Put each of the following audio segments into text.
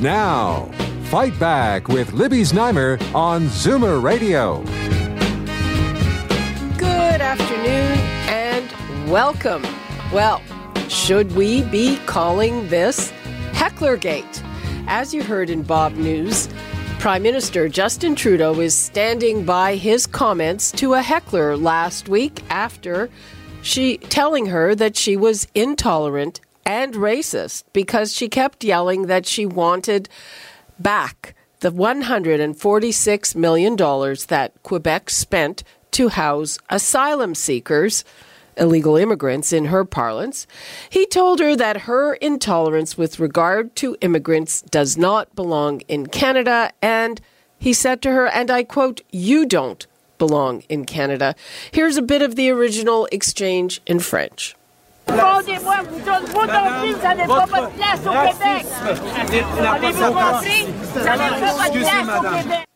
Now, Fight Back with Libby Znaimer on Zoomer Radio. Good afternoon and welcome. Well, should we be calling this Hecklergate? As you heard in Bob News, Prime Minister Justin Trudeau is standing by his comments to a heckler last week after she telling her that she was intolerant and racist because she kept yelling that she wanted back the $146 million that Quebec spent to house asylum seekers, illegal immigrants in her parlance. He told her that her intolerance with regard to immigrants does not belong in Canada, and he said to her, and I quote, You don't belong in Canada. Here's a bit of the original exchange in French. Rendez-moi, vous, don- vous non plus, ça n'est pas votre place au Québec. Avez-vous compris? Ça n'est pas votre place au Québec.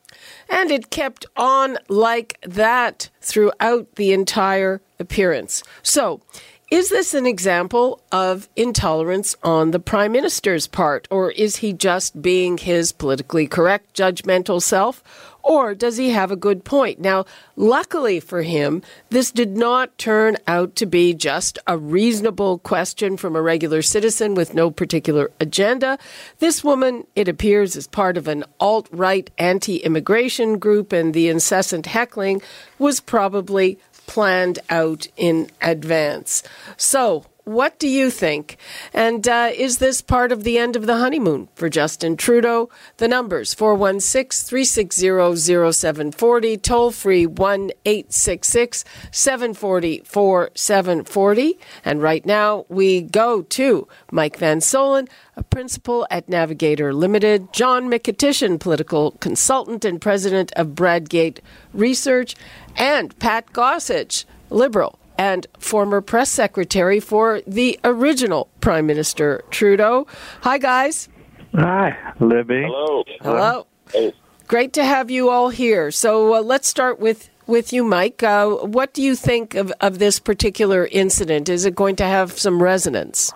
And it kept on like that throughout the entire appearance. So, is this an example of intolerance on the Prime Minister's part, or is he just being his politically correct, judgmental self? Or does he have a good point? Now, luckily for him, this did not turn out to be just a reasonable question from a regular citizen with no particular agenda. This woman, it appears, is part of an alt right anti immigration group, and the incessant heckling was probably planned out in advance. So, what do you think? And uh, is this part of the end of the honeymoon for Justin Trudeau? The numbers 416 360 0740, toll free 1 866 740 4740. And right now we go to Mike Van Soelen, a principal at Navigator Limited, John Mykytyshyn, political consultant and president of Bradgate Research, and Pat Gossage, liberal and former press secretary for the original Prime Minister Trudeau. Hi, guys. Hi, Libby. Hello. Hello. Hey. Great to have you all here. So uh, let's start with, with you, Mike. Uh, what do you think of, of this particular incident? Is it going to have some resonance?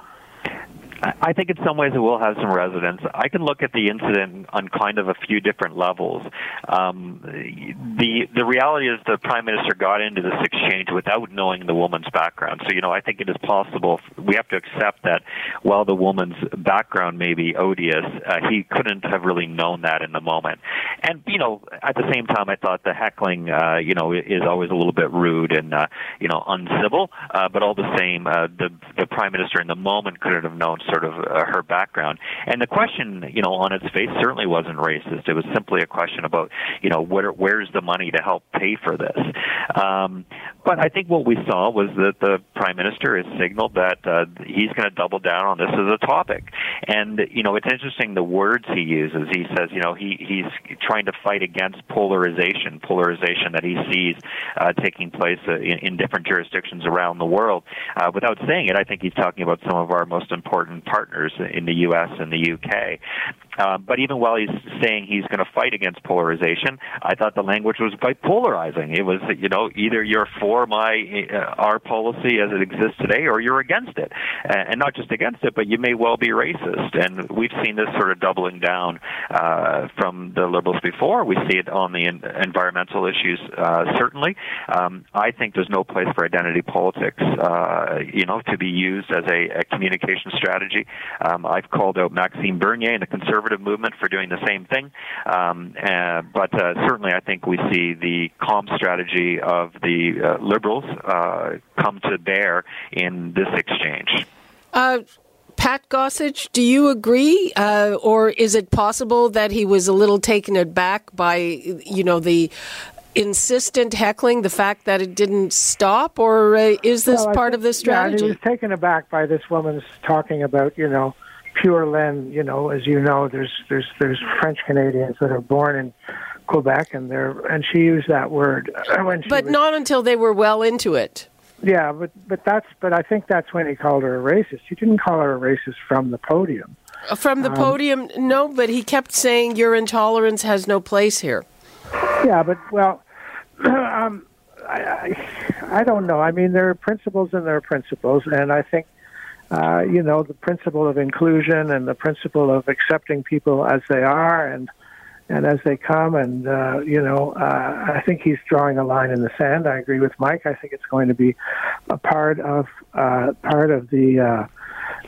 I think in some ways it will have some resonance. I can look at the incident on kind of a few different levels. Um, the the reality is the prime minister got into this exchange without knowing the woman's background. So you know I think it is possible. We have to accept that while the woman's background may be odious, uh, he couldn't have really known that in the moment. And you know at the same time I thought the heckling uh, you know is always a little bit rude and uh, you know uncivil. Uh, but all the same, uh, the the prime minister in the moment couldn't have known sort of uh, her background. And the question, you know, on its face certainly wasn't racist. It was simply a question about, you know, where where's the money to help pay for this. Um, but I think what we saw was that the prime minister has signaled that uh, he's going to double down on this as a topic. And you know, it's interesting the words he uses. He says, you know, he he's trying to fight against polarization, polarization that he sees uh, taking place uh, in, in different jurisdictions around the world. Uh, without saying it, I think he's talking about some of our most important partners in the U.S. and the U.K. Uh, but even while he's saying he's going to fight against polarization, I thought the language was quite polarizing. It was, you know, either you're for my uh, our policy as it exists today, or you're against it, and not just against it, but you may well be racist. And we've seen this sort of doubling down uh, from the liberals before. We see it on the en- environmental issues, uh, certainly. Um, I think there's no place for identity politics, uh, you know, to be used as a, a communication strategy. Um, I've called out Maxime Bernier and the conservative movement for doing the same thing. Um, uh, but uh, certainly, I think we see the calm strategy of the uh, liberals uh, come to bear in this exchange. Uh, Pat Gossage, do you agree, uh, or is it possible that he was a little taken aback by, you know, the insistent heckling, the fact that it didn't stop, or uh, is this Well, part think- of the strategy? Yeah, he was taken aback by this woman's talking about, you know, pure laine. You know, as you know, there's there's there's French Canadians that are born in Quebec, and they're and she used that word uh, when she But was, not until they were well into it. yeah, but but that's but I think that's when he called her a racist. He didn't call her a racist from the podium. Uh, from the um, podium, no, but he kept saying your intolerance has no place here. Yeah, but well, um, I, I I don't know. I mean, there are principles and there are principles, and I think uh, you know the principle of inclusion and the principle of accepting people as they are and and as they come, and uh, you know, uh, I think he's drawing a line in the sand. I agree with Mike. I think it's going to be a part of uh, part of the. Uh,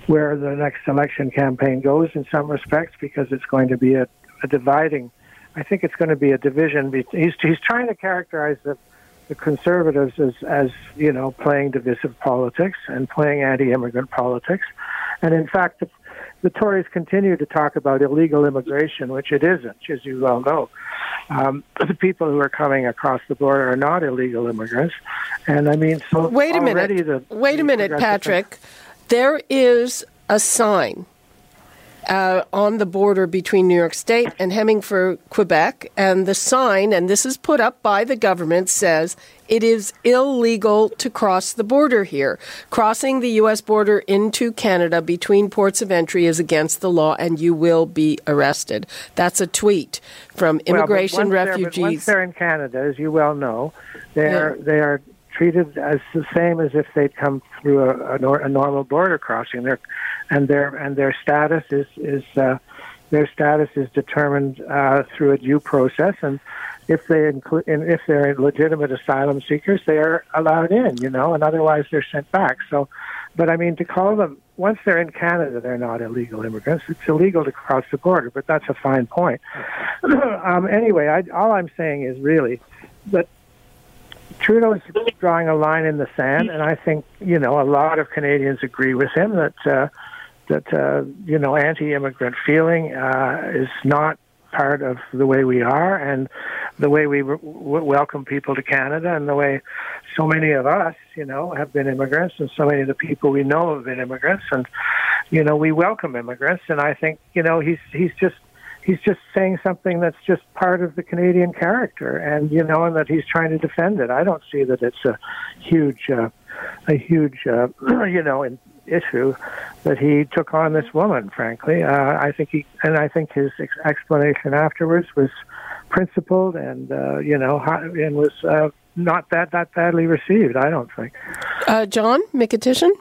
where the next election campaign goes in some respects because it's going to be a, a dividing I think it's going to be a division. He's he's trying to characterize the the conservatives as as you know playing divisive politics and playing anti-immigrant politics, and in fact, the, the Tories continue to talk about illegal immigration, which it isn't, as you well know. Um, the people who are coming across the border are not illegal immigrants, and I mean, so Wait a already minute. The, Wait a minute, Patrick. There is a sign uh, on the border between New York State and Hemingford, Quebec, and the sign, and this is put up by the government, says it is illegal to cross the border here. Crossing the U.S. border into Canada between ports of entry is against the law, and you will be arrested. That's a tweet from Well, Immigration they're- Refugees. once they're in Canada, as you well know, they are they are treated as the same as if they'd come through a, a, nor- a normal border crossing. Their and their and their status is is uh, their status is determined uh, through a due process, and if they include if they're legitimate asylum seekers, they are allowed in. You know, and otherwise they're sent back. So, but I mean, to call them once they're in Canada, they're not illegal immigrants. It's illegal to cross the border, but that's a fine point. um, anyway, I, all I'm saying is really that Trudeau is drawing a line in the sand, and I think you know a lot of Canadians agree with him that uh, that uh, you know anti-immigrant feeling uh, is not part of the way we are and the way we w- welcome people to Canada and the way so many of us, you know, have been immigrants and so many of the people we know have been immigrants. And you know we welcome immigrants. And I think you know he's he's just he's just saying something that's just part of the Canadian character, and you know, and that he's trying to defend it. I don't see that it's a huge, uh, a huge, uh, you know, issue that he took on this woman. Frankly, uh, I think he, and I think his ex- explanation afterwards was principled, and uh, you know, and was uh, not that that badly received. I don't think. Uh, John Mykytyshyn?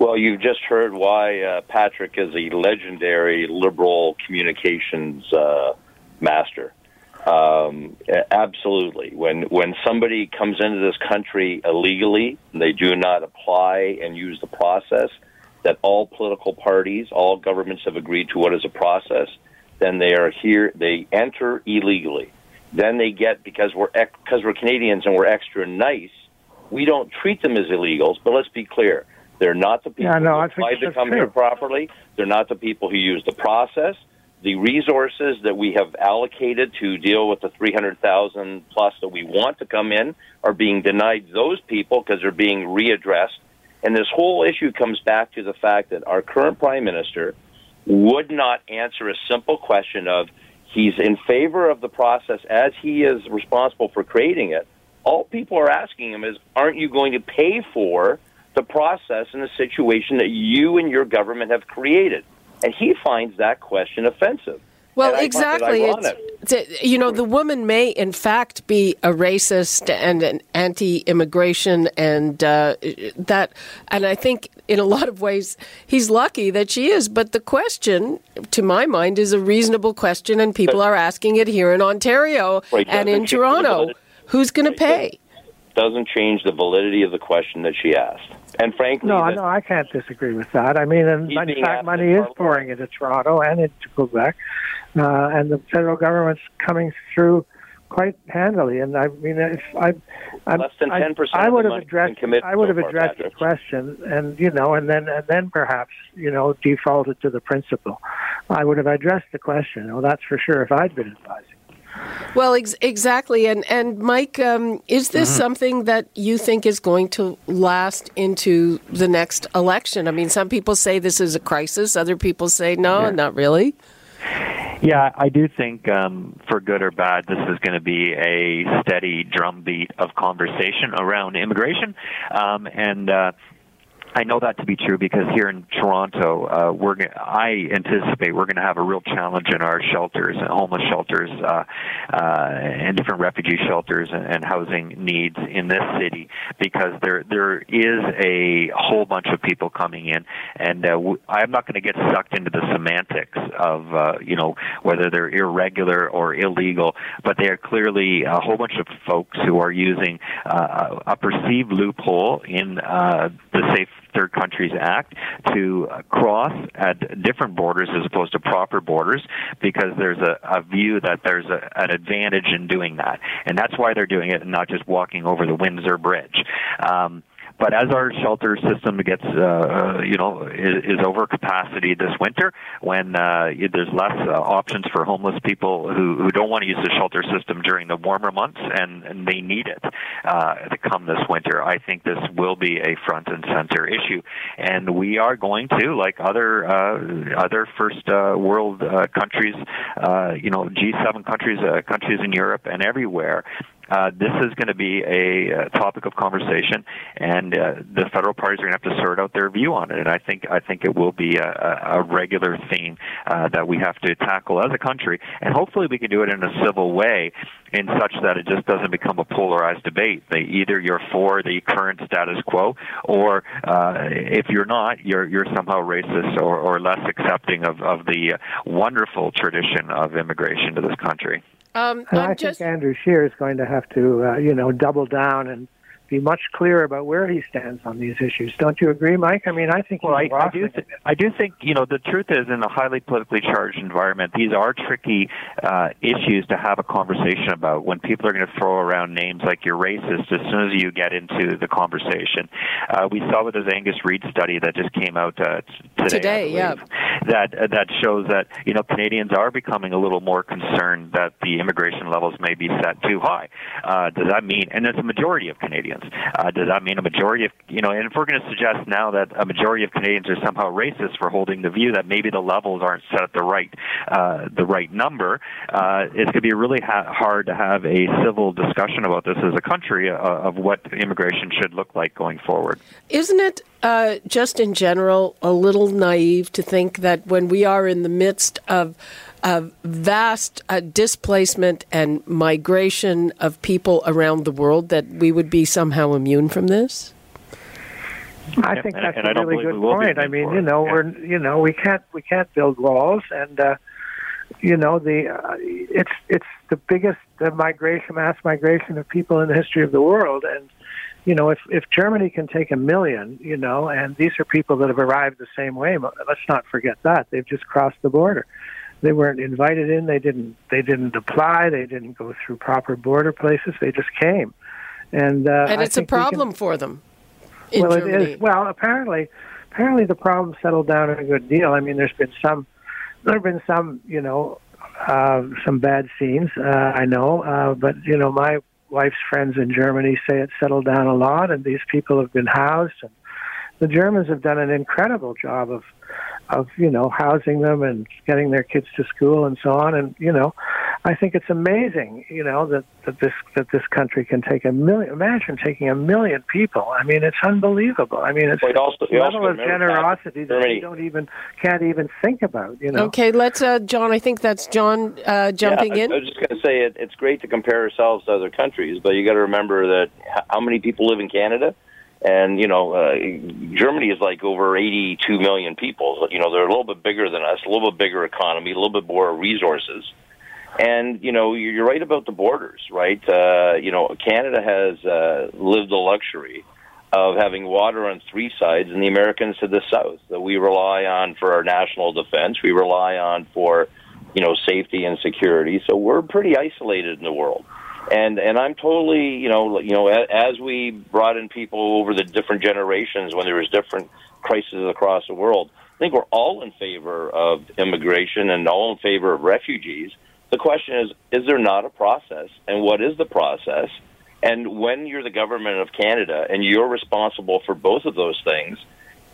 Well, you've just heard why uh, Patrick is a legendary liberal communications uh, master. Um, absolutely. When when somebody comes into this country illegally, they do not apply and use the process that all political parties, all governments have agreed to what is a process. Then they are here. They enter illegally. Then they get because we're because we're Canadians and we're extra nice. We don't treat them as illegals. But let's be clear. They're not the people Yeah, no, who applied to come true. here properly. They're not the people who use the process. The resources that we have allocated to deal with the 300,000 plus that we want to come in are being denied those people because they're being readdressed. And this whole issue comes back to the fact that our current prime minister would not answer a simple question of he's in favor of the process as he is responsible for creating it. All people are asking him is, aren't you going to pay for the process and the situation that you and your government have created? And he finds that question offensive. Well, And I find it exactly. It's, it's, you know, the woman may, in fact, be a racist and an anti-immigration, and uh, that. And I think, in a lot of ways, he's lucky that she is. But the question, to my mind, is a reasonable question, and people are asking it here in Ontario Right, and in Toronto. Who's going to pay? Doesn't change the validity of the question that she asked. And frankly, No, that- no, I can't disagree with that. I mean, and in fact, money is pouring into Toronto and into Quebec, uh, and the federal government's coming through quite handily. And I mean, if I, I Less than 10% I of would have addressed, has been committed I would so have addressed the question, and you know, and then and then perhaps you know defaulted to the principle. I would have addressed the question. Well, that's for sure. If I'd been advising. Well, ex- exactly, and and Mike, um, is this mm-hmm. something that you think is going to last into the next election? I mean, some people say this is a crisis; other people say no, yeah. not really. Yeah, I do think, um, for good or bad, this is going to be a steady drumbeat of conversation around immigration, um, and uh, I know that to be true because here in Toronto, uh, we're I anticipate we're going to have a real challenge in our shelters, homeless shelters, uh, uh, and different refugee shelters and, and housing needs in this city because there there is a whole bunch of people coming in, and uh, w- I'm not going to get sucked into the semantics of uh, you know whether they're irregular or illegal, but they are clearly a whole bunch of folks who are using uh, a perceived loophole in uh, the safe Third Countries Act to cross at different borders as opposed to proper borders because there's a, a view that there's a, an advantage in doing that. And that's why they're doing it and not just walking over the Windsor Bridge. Um, but as our shelter system gets, uh, you know, is, is over capacity this winter, when uh, there's less uh, options for homeless people who, who don't want to use the shelter system during the warmer months, and, and they need it uh, to come this winter, I think this will be a front and center issue, and we are going to, like other uh, other first uh, world uh, countries, uh, you know, G7 countries, uh, countries in Europe and everywhere, uh, this is going to be a, a, topic of conversation, and uh, the federal parties are going to have to sort out their view on it. And I think I think it will be a, a regular theme uh, that we have to tackle as a country, and hopefully we can do it in a civil way, in such that it just doesn't become a polarized debate. They either you're for the current status quo, or uh, if you're not, you're you're somehow racist or, or less accepting of of the wonderful tradition of immigration to this country. Um, and I just... think Andrew Scheer is going to have to, uh, you know, double down and be much clearer about where he stands on these issues. Don't you agree, Mike? I mean, I think well, I, I do. Th- I do think you know the truth is in a highly politically charged environment, these are tricky uh, issues to have a conversation about. When people are going to throw around names like "you're racist," as soon as you get into the conversation, uh, we saw with this Angus Reid study that just came out uh, today. Today, yeah. That uh, that shows that you know Canadians are becoming a little more concerned that the immigration levels may be set too high. Uh, does that mean? And it's a majority of Canadians uh, does that mean a majority of you know? And if we're going to suggest now that a majority of Canadians are somehow racist for holding the view that maybe the levels aren't set at the right uh, the right number, uh, it's going to be really ha- hard to have a civil discussion about this as a country uh, of what immigration should look like going forward. Isn't it uh, just in general a little naive to think that when we are in the midst of of vast uh, displacement and migration of people around the world that we would be somehow immune from this? I think that's and, and a really good point. I mean, you know, yeah. we're you know we can't we can't build walls, and uh, you know the uh, it's it's the biggest the migration mass migration of people in the history of the world, and you know if if Germany can take a million, you know, and these are people that have arrived the same way. Let's not forget that they've just crossed the border they weren't invited in. They didn't. They didn't apply. They didn't go through proper border places. They just came, and uh, and it's a problem can, for them. well, Germany. it is. Well, apparently, apparently the problem settled down a good deal. I mean, there's been some, there have been some, you know, uh, some bad scenes. Uh, I know, uh, but you know, my wife's friends in Germany say it settled down a lot, and these people have been housed. And the Germans have done an incredible job of of you know housing them and getting their kids to school and so on. And you know i think it's amazing you know that that this that this country can take a million imagine taking a million people. I mean it's unbelievable. I mean it's well, it also, a level of generosity that you don't even can't even think about you know. Okay let's uh john i think that's john uh jumping yeah, in. I was just going to say it, it's great to compare ourselves to other countries but you got to remember that how many people live in canada and you know uh, Germany is like over 82 million people. You know they're a little bit bigger than us, a little bit bigger economy, a little bit more resources. And you know you're right about the borders, right? Uh, you know Canada has uh, lived the luxury of having water on three sides, and the Americans to the south that we rely on for our national defense. We rely on for you know safety and security. So we're pretty isolated in the world and and I'm totally you know you know as we brought in people over the different generations when there was different crises across the world, I think we're all in favor of immigration and all in favor of refugees. The question is, is there not a process? And what is the process? And when you're the government of Canada and you're responsible for both of those things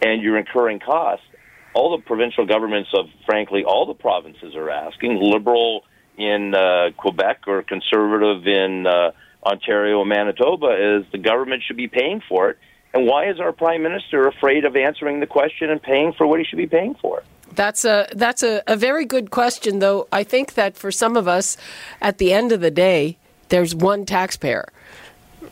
and you're incurring costs, all the provincial governments of, frankly, all the provinces are asking, liberal in uh, Quebec or conservative in uh, Ontario and Manitoba, is the government should be paying for it. And why is our prime minister afraid of answering the question and paying for what he should be paying for? That's a that's a, a very good question, though. I think that for some of us, at the end of the day, there's one taxpayer,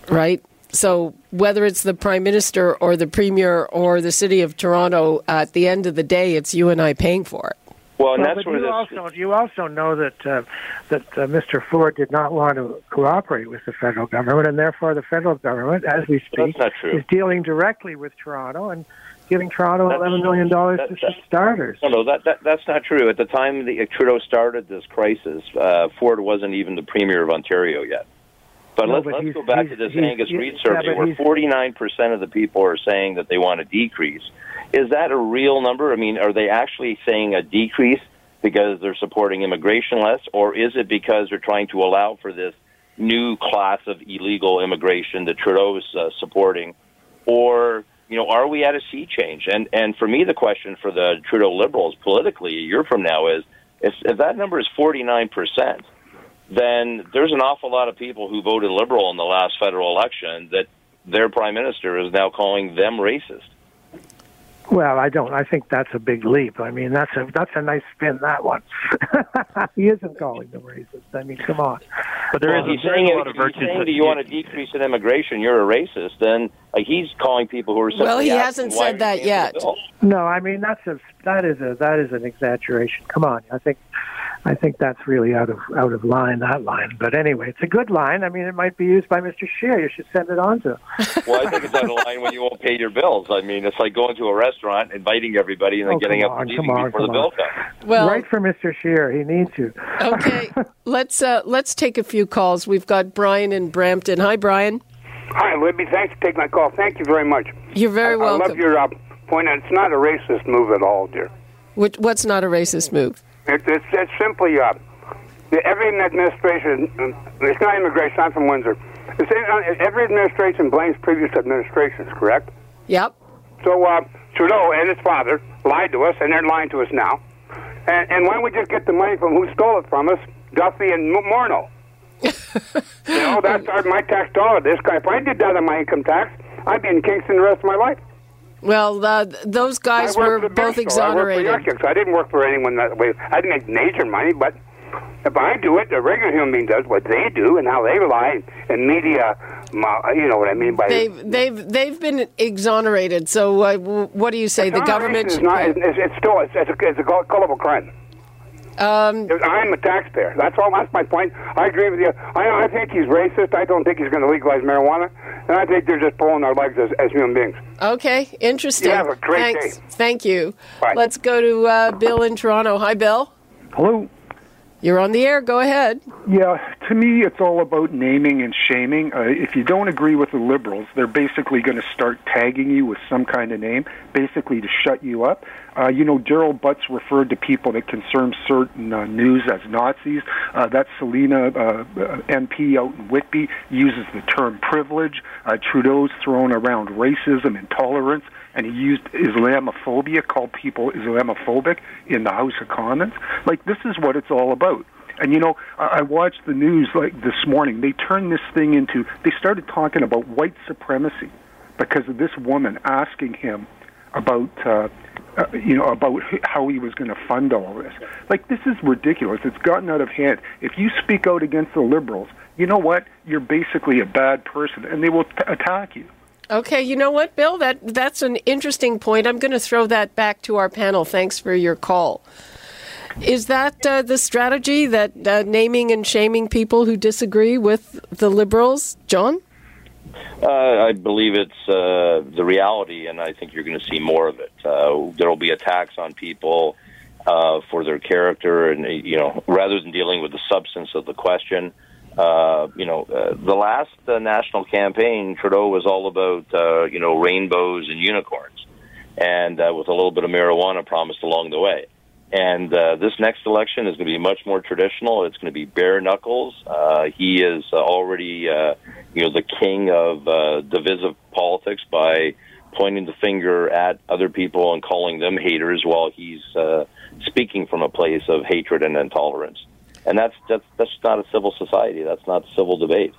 right? So whether it's the prime minister or the premier or the city of Toronto, at the end of the day, it's you and I paying for it. Well, and Well, that's where you this, also you also know that uh, that uh, Mr. Ford did not want to cooperate with the federal government, and therefore the federal government, as we speak, That's not true. is dealing directly with Toronto and giving Toronto That's- eleven million dollars to that- starters. No, no, that, that that's not true. At the time the Trudeau started this crisis, uh, Ford wasn't even the premier of Ontario yet. But No, let's but let's go back to this Angus Reid survey, but where 49 percent of the people are saying that they want a decrease. Is that a real number? I mean, are they actually saying a decrease because they're supporting immigration less, or is it because they're trying to allow for this new class of illegal immigration that Trudeau is uh, supporting, or you know, are we at a sea change? And and for me, the question for the Trudeau Liberals politically a year from now is if, if that number is 49 percent, then there's an awful lot of people who voted Liberal in the last federal election that their prime minister is now calling them racist. Well, I don't. I think that's a big leap. I mean, that's a that's a nice spin. That one. he isn't calling them racist. I mean, come on. But there well, is he's a, saying, there's a lot of if he's virtues. saying that that you want to decrease in immigration, you're a racist. Then like he's calling people who are simply Well, he hasn't said that yet. paying for the bill? No, I mean that's a that is a that is an exaggeration. Come on, I think I think that's really out of out of line. That line, but anyway, it's a good line. I mean, it might be used by Mr. Scheer. You should send it on to. him. Well, I think it's out of line when you won't pay your bills. I mean, it's like going to a restaurant, inviting everybody, and then Oh, getting up on, and leaving come on, before the come bill comes. Well, Right for Mr. Scheer, He needs you. okay. let's uh, let's take a few calls. We've got Brian in Brampton. Hi, Brian. Hi, Libby. Thanks for taking my call. Thank you very much. You're very I, I love your uh, point. It's not a racist move at all, dear. Which, what's not a racist move? It, it's, it's simply uh, the- every administration. uh, It's not immigration. I'm from Windsor. It's, uh, every administration blames previous administrations. Correct. Yep. So uh, Trudeau and his father lied to us, and they're lying to us now. And, and why don't we just get the money from who stole it from us, Duffy and M- Morneau? you know, that's our, my tax dollar. This guy, if I did that on my income tax, I'd be in Kingston the rest of my life. Well, uh, those guys were the both beer store. I worked for exonerated. I didn't work for anyone that way. I didn't make major money, but if I do it, the regular human being does what they do and how they lie and media. You know what I mean by They've they've they've been exonerated. So uh, what do you say? The government is not. It's, it's, still. It's, it's, a, it's a gull- crime. Um, I'm a taxpayer. That's all. That's my point. I agree with you. I, I think he's racist. I don't think he's going to legalize marijuana, and I think they're just pulling our legs as, as human beings. okay, interesting. You have a great Thanks. day. Thank you. Bye. Let's go to uh, Bill in Toronto. Hi, Bill. Hello. You're on the air. Go ahead. Yeah, to me, it's all about naming and shaming. Uh, if you don't agree with the liberals, they're basically going to start tagging you with some kind of name, basically to shut you up. Uh, you know, Gerald Butts referred to people that concern certain uh, news as Nazis. Uh, that Celina uh, uh, MP out in Whitby uses the term privilege. Uh, Trudeau's thrown around racism, intolerance and he used Islamophobia, called people Islamophobic in the House of Commons. Like this is what it's all about. And you know, I I watched the news like this morning. They turned this thing into. They started talking about white supremacy because of this woman asking him about. Uh, uh, you know about how he was going to fund all this. Like this is ridiculous. It's gotten out of hand. If you speak out against the liberals, you know what? You're basically a bad person, and they will t- attack you. Okay, you know what, Bill? That that's an interesting point. I'm going to throw that back to our panel. Thanks for your call. Is that uh, the strategy that uh, naming and shaming people who disagree with the liberals, John? Uh, I believe it's uh, the reality, and I think you're going to see more of it. Uh, there will be attacks on people uh, for their character, and you know, rather than dealing with the substance of the question. Uh, you know, uh, the last uh, national campaign, Trudeau was all about uh, you know rainbows and unicorns, and uh, with a little bit of marijuana promised along the way. And uh, this next election is going to be much more traditional. It's going to be bare knuckles. Uh, he is uh, already, uh, you know, the king of uh, divisive politics by pointing the finger at other people and calling them haters while he's uh, speaking from a place of hatred and intolerance. And that's that's that's not a civil society. That's not civil debate.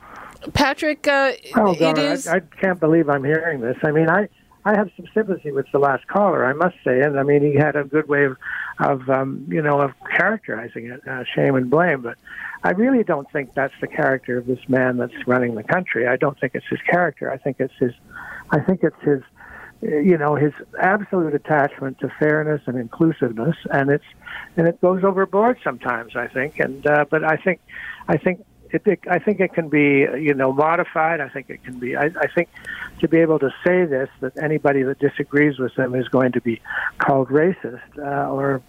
Patrick, uh, Oh, it God, is. I, I can't believe I'm hearing this. I mean, I I have some sympathy with the last caller, I must say, and I mean, he had a good way of, of um, you know, of characterizing it, uh, shame and blame. But I really don't think that's the character of this man that's running the country. I don't think it's his character. I think it's his. I think it's his. uh, You know, his absolute attachment to fairness and inclusiveness, and it's and it goes overboard sometimes. I think, and uh, but I think, I think it, it, I think it can be, you know, modified. I think it can be. I, I think to be able to say this, that anybody that disagrees with them is going to be called racist, uh, or,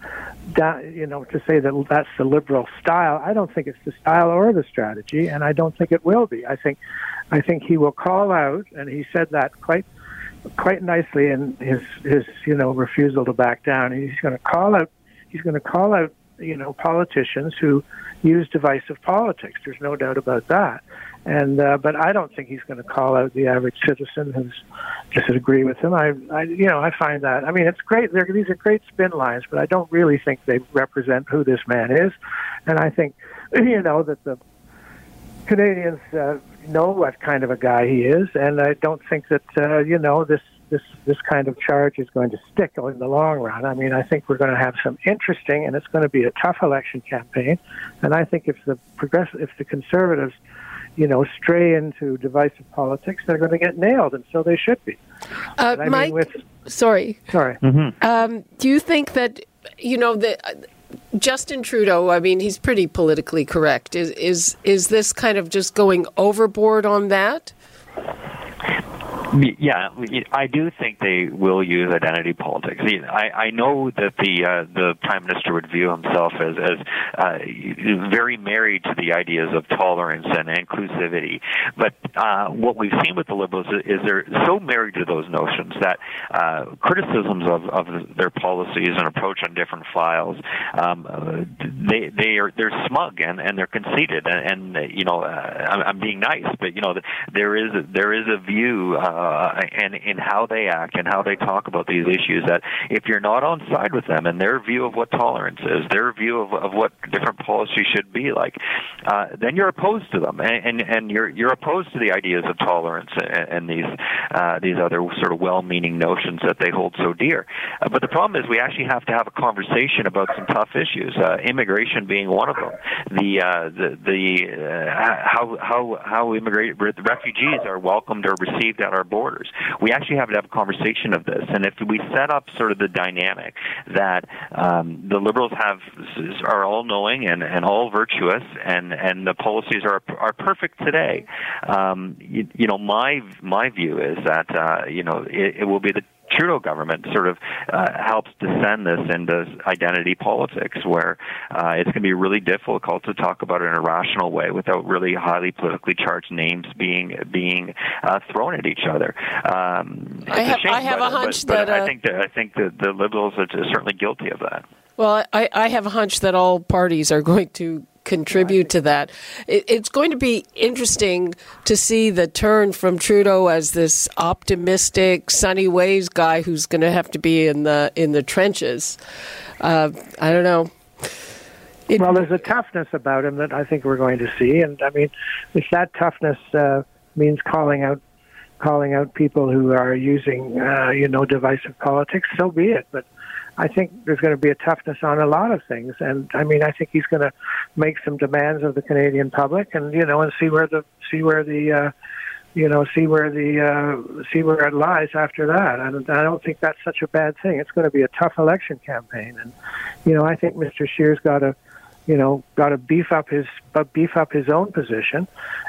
da- you know, to say that that's the liberal style. I don't think it's the style or the strategy, and I don't think it will be. I think, I think he will call out, and he said that quite quite nicely in his his you know refusal to back down. He's going to call out. He's going to call out you know politicians who use divisive politics. There's no doubt about that. And uh, but I don't think he's going to call out the average citizen who's disagree with him. I, I you know I find that. I mean it's great. They're, these are great spin lines, but I don't really think they represent who this man is. And I think you know that the Canadians uh, know what kind of a guy he is, and I don't think that uh, you know this this this kind of charge is going to stick in the long run. I mean, I think we're going to have some interesting, and it's going to be a tough election campaign. And I think if the progressive, if the conservatives, you know, stray into divisive politics, they're going to get nailed, and so they should be. Uh, And I mean, Mike, with- sorry. Sorry. Um, do you think that you know the uh, Justin Trudeau? I mean, he's pretty politically correct. Is is is this kind of just going overboard on that? Yeah, I do think they will use identity politics. I, I know that the uh, the prime minister would view himself as as uh, very married to the ideas of tolerance and inclusivity, but uh, what we've seen with the liberals is they're so married to those notions that uh, criticisms of, of their policies and approach on different files, um, uh, they they are they're smug and, and they're conceited and, and you know uh, I'm, I'm being nice, but you know there is there is a view. Uh, and in how they act and how they talk about these issues that if you're not on side with them and their view of what tolerance is, their view of, of what different policy should be like, uh, then you're opposed to them and, and and you're you're opposed to the ideas of tolerance and, and these uh, these other sort of well-meaning notions that they hold so dear. Uh, but the problem is we actually have to have a conversation about some tough issues, uh, immigration being one of them. The uh, the the uh, how how how immigrant refugees are welcomed or received at our borders. We actually have to have a conversation of this, and if we set up sort of the dynamic that um, the liberals have are all knowing and, and all virtuous, and and the policies are are perfect today. Um, you, you know, my my view is that uh, you know it, it will be the Trudeau government sort of uh, helps descend this into identity politics, where uh, it's going to be really difficult to talk about it in a rational way without really highly politically charged names being being uh, thrown at each other. Um, I have- shame, I have but, a hunch but, that, but I uh, think that I think that the Liberals are certainly guilty of that. Well, I, I have a hunch that all parties are going to contribute to that. It, it's going to be interesting to see the turn from Trudeau as this optimistic, sunny ways guy who's going to have to be in the in the trenches. Uh, I don't know. It- well, there's a toughness about him that I think we're going to see, and I mean, if that toughness uh, means calling out, calling out people who are using, uh, you know, divisive politics, so be it. But I think there's going to be a toughness on a lot of things, and I mean, I think he's going to make some demands of the Canadian public, and you know, and see where the see where the uh, you know, see where the uh, see where it lies after that. And I don't think that's such a bad thing. It's going to be a tough election campaign, and you know, I think Mr. Scheer's got to, you know, got to beef up his but beef up his own position,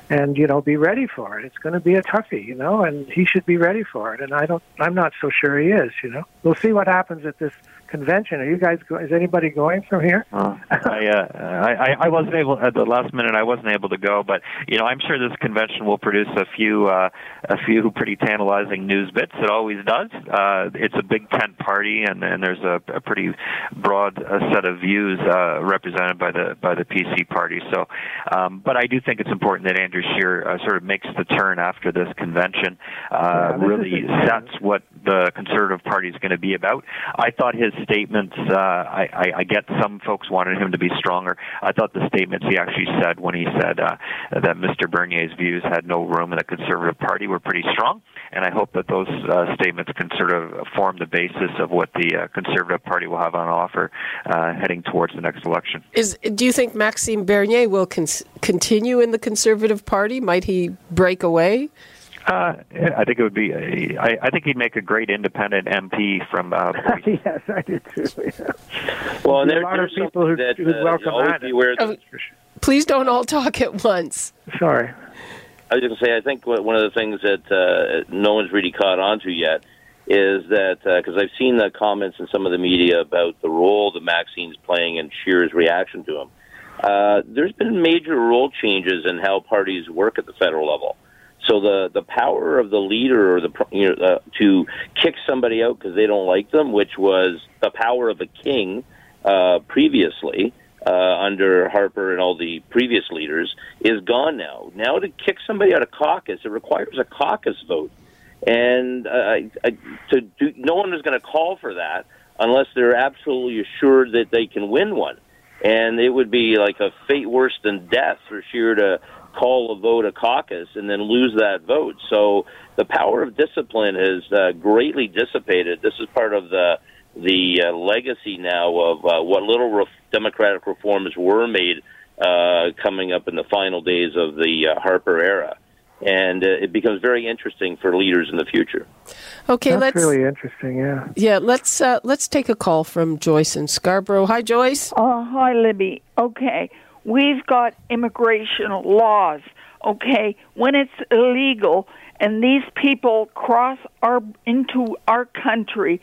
and you know, be ready for it. It's going to be a toughie, you know, and he should be ready for it. And I don't, I'm not so sure he is. You know, we'll see what happens at this convention. Are you guys? Go- is anybody going from here? Uh, I, uh, I I wasn't able at the last minute. I wasn't able to go, but you know I'm sure this convention will produce a few uh, a few pretty tantalizing news bits. It always does. Uh, it's a big tent party, and, and there's a, a pretty broad uh, set of views uh, represented by the by the PC party. So, um, but I do think it's important that Andrew Scheer uh, sort of makes the turn after this convention. Uh, Yeah, this really sets what the Conservative Party is going to be about. I thought his statements. Uh, I, I, I get some folks wanted him to be stronger. I thought the statements he actually said when he said uh, that Mr. Bernier's views had no room in the Conservative Party were pretty strong, and I hope that those uh, statements can sort of form the basis of what the uh, Conservative Party will have on offer uh, heading towards the next election. Is do you think Maxime Bernier will con- continue in the Conservative Party? Might he break away? Uh, I think it would be. A, I, I think he'd make a great independent MP from uh, yes, I do too. Yeah. Well, and There are a lot of people who- that who'd uh, welcome that. be aware that Oh, please don't all talk at once. Sorry. I was going to say, I think one of the things that uh, no one's really caught on to yet is that because I've seen the comments in some of the media about the role that Maxime's playing and Shearer's reaction to him. Uh, there's been major role changes in how parties work at the federal level. So the the power of the leader or the you know uh, to kick somebody out because they don't like them, which was the power of a king uh, previously uh, under Harper and all the previous leaders, is gone now. Now to kick somebody out of caucus, it requires a caucus vote, and uh, I, to do, no one is going to call for that unless they're absolutely assured that they can win one. And it would be like a fate worse than death for Shearer to call a vote a caucus and then lose that vote. So the power of discipline has uh, greatly dissipated. This is part of the the uh, legacy now of uh, what little ref- democratic reforms were made uh, coming up in the final days of the uh, Harper era. And uh, it becomes very interesting for leaders in the future. Okay, That's let's really interesting. Yeah. yeah let's uh, let's take a call from Joyce in Scarborough. Hi, Joyce. Uh, hi, Libby. Okay, we've got immigration laws. Okay, when it's illegal and these people cross our into our country,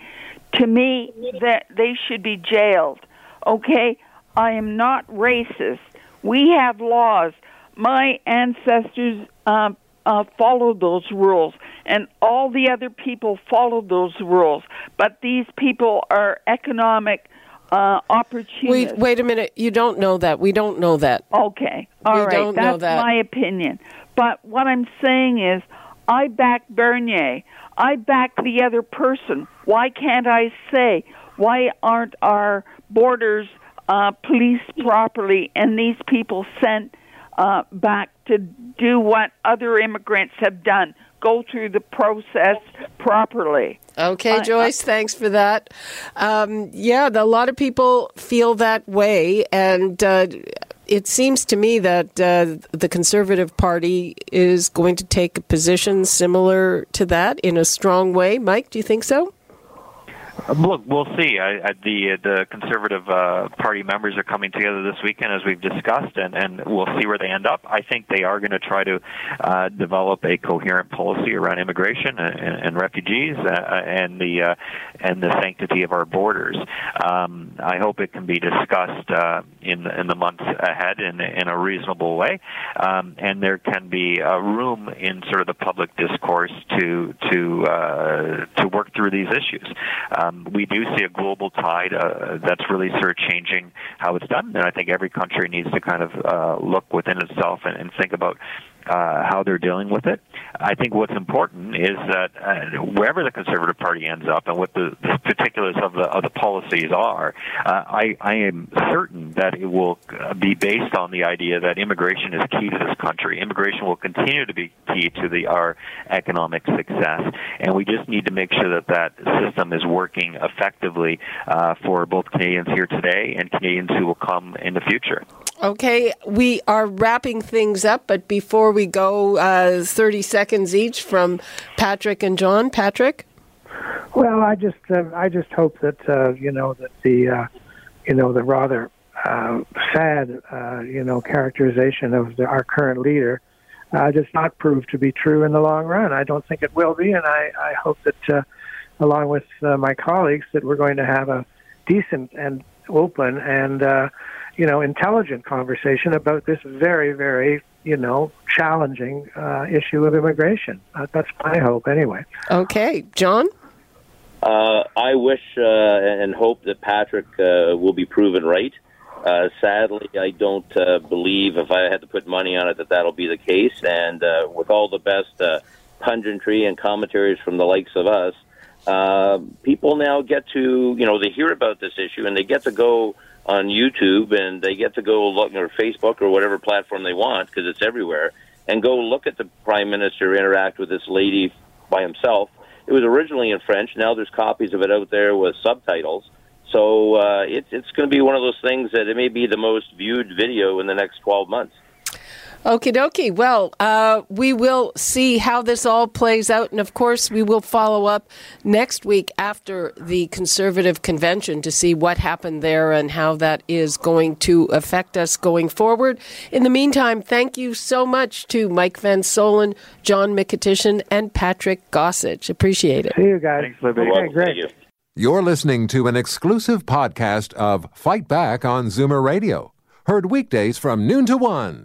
to me that they should be jailed. Okay, I am not racist. We have laws. My ancestors uh, uh, followed those rules, and all the other people followed those rules. But these people are economic uh, opportunists. Wait, wait a minute. You don't know that. We don't know that. Okay, all We right. That's that. my opinion. But what I'm saying is, I back Bernier. I back the other person. Why can't I say? Why aren't our borders uh, policed properly and these people sent uh, back to do what other immigrants have done? Go through the process properly. Okay, Joyce, thanks for that. Um, yeah, the, a lot of people feel that way, and uh, it seems to me that uh, the Conservative Party is going to take a position similar to that in a strong way. Mike, do you think so? Look, we'll see. I, I, the the Conservative uh, Party members are coming together this weekend, as we've discussed, and, and we'll see where they end up. I think they are going to try to uh, develop a coherent policy around immigration and, and refugees, uh, and the uh, and the sanctity of our borders. Um, I hope it can be discussed uh, in in the months ahead in in a reasonable way, um, and there can be uh, room in sort of the public discourse to to uh, to work through these issues. Um, we do see a global tide uh, that's really sort of changing how it's done, and I think every country needs to kind of uh, look within itself and, and think about uh, how they're dealing with it. I think what's important is that uh, wherever the Conservative Party ends up and what the, the particulars of the of the policies are, uh, I, I am certain that it will uh, be based on the idea that immigration is key to this country. Immigration will continue to be key to the our economic success, and we just need to make sure that that system is working effectively uh, for both Canadians here today and Canadians who will come in the future. Okay, we are wrapping things up, but before we go, uh, 30 seconds each from Patrick and John. Patrick? Well, I just uh, I just hope that uh, you know that the uh, you know the rather uh, sad uh, you know characterization of the, our current leader uh, does not prove to be true in the long run. I don't think it will be, and I, I hope that along with my colleagues that we're going to have a decent and open and you know intelligent conversation about this very very you know challenging uh, issue of immigration. Uh, that's my hope anyway. Okay, John. Uh, I wish uh, and hope that Patrick uh, will be proven right. Uh, sadly, I don't uh, believe if I had to put money on it that that'll be the case. And uh, with all the best uh, punditry and commentaries from the likes of us, uh, people now get to, you know, they hear about this issue and they get to go on YouTube and they get to go look or Facebook or whatever platform they want because it's everywhere and go look at the prime minister interact with this lady by himself. It was originally in French. Now there's copies of it out there with subtitles. So uh, it, it's going to be one of those things that it may be the most viewed video in the next 12 months. Okie dokie. Well, uh, we will see how this all plays out. And of course, we will follow up next week after the Conservative Convention to see what happened there and how that is going to affect us going forward. In the meantime, thank you so much to Mike Van Soelen, John Mykytyshyn, and Patrick Gossage. Appreciate it. See you guys. Thanks, Libby. Okay, great. You're listening to an exclusive podcast of Fight Back on Zoomer Radio, heard weekdays from noon to one.